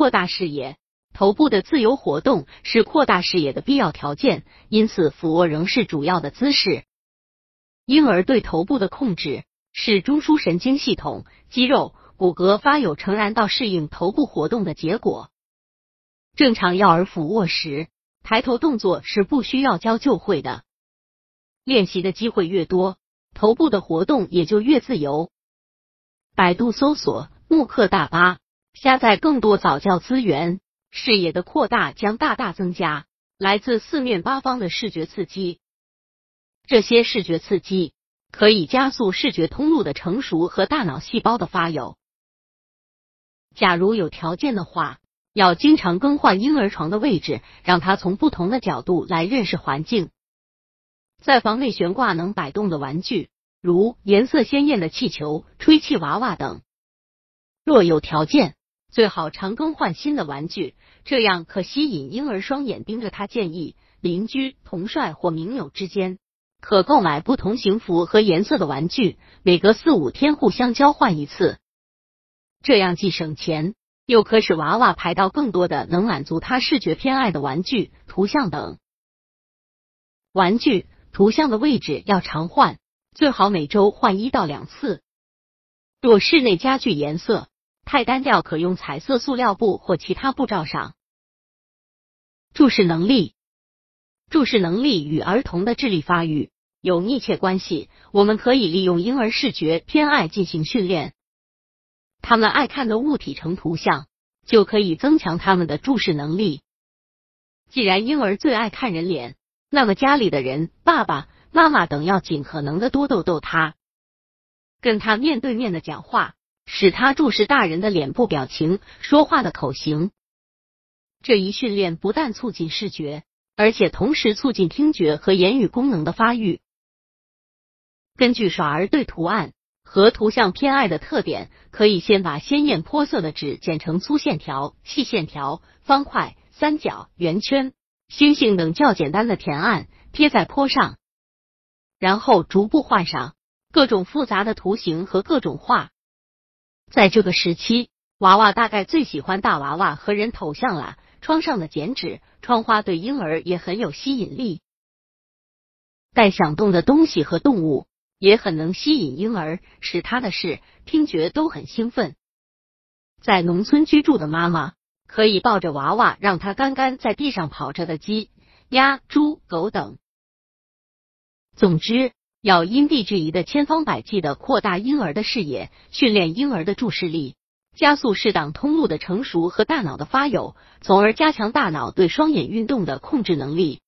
扩大视野。头部的自由活动是扩大视野的必要条件，因此俯卧仍是主要的姿势。婴儿对头部的控制是中枢神经系统、肌肉、骨骼发有成然到适应头部活动的结果。正常幼儿俯卧时，抬头动作是不需要教就会的。练习的机会越多，头部的活动也就越自由。百度搜索慕课大巴，下载更多早教资源。视野的扩大将大大增加来自四面八方的视觉刺激，这些视觉刺激可以加速视觉通路的成熟和大脑细胞的发育。假如有条件的话，要经常更换婴儿床的位置，让他从不同的角度来认识环境。在房内悬挂能摆动的玩具，如颜色鲜艳的气球、吹气娃娃等。若有条件。最好常更换新的玩具，这样可吸引婴儿双眼盯着他。建议邻居、同帅或名友之间可购买不同型符和颜色的玩具，每隔四五天互相交换一次，这样既省钱，又可使娃娃排到更多的能满足他视觉偏爱的玩具、图像等。玩具、图像的位置要常换，最好每周换一到两次。若室内家具颜色，太单调，可用彩色塑料布或其他布罩上。注视能力，注视能力与儿童的智力发育有密切关系。我们可以利用婴儿视觉偏爱进行训练。他们爱看的物体成图像，就可以增强他们的注视能力。既然婴儿最爱看人脸，那么家里的人、爸爸妈妈等要尽可能的多逗逗他，跟他面对面的讲话。使他注视大人的脸部表情、说话的口型。这一训练不但促进视觉，而且同时促进听觉和言语功能的发育。根据耍儿对图案和图像偏爱的特点，可以先把鲜艳泼色的纸剪成粗线条、细线条、方块、三角、圆圈、星星等较简单的填案贴在坡上，然后逐步换上各种复杂的图形和各种画。在这个时期，娃娃大概最喜欢大娃娃和人头像了。窗上的剪纸、窗花对婴儿也很有吸引力。带响动的东西和动物也很能吸引婴儿，使他的视听觉都很兴奋。在农村居住的妈妈可以抱着娃娃，让他干干在地上跑着的鸡、鸭、猪、狗等。总之。要因地制宜的千方百计的扩大婴儿的视野，训练婴儿的注视力，加速适当通路的成熟和大脑的发育，从而加强大脑对双眼运动的控制能力。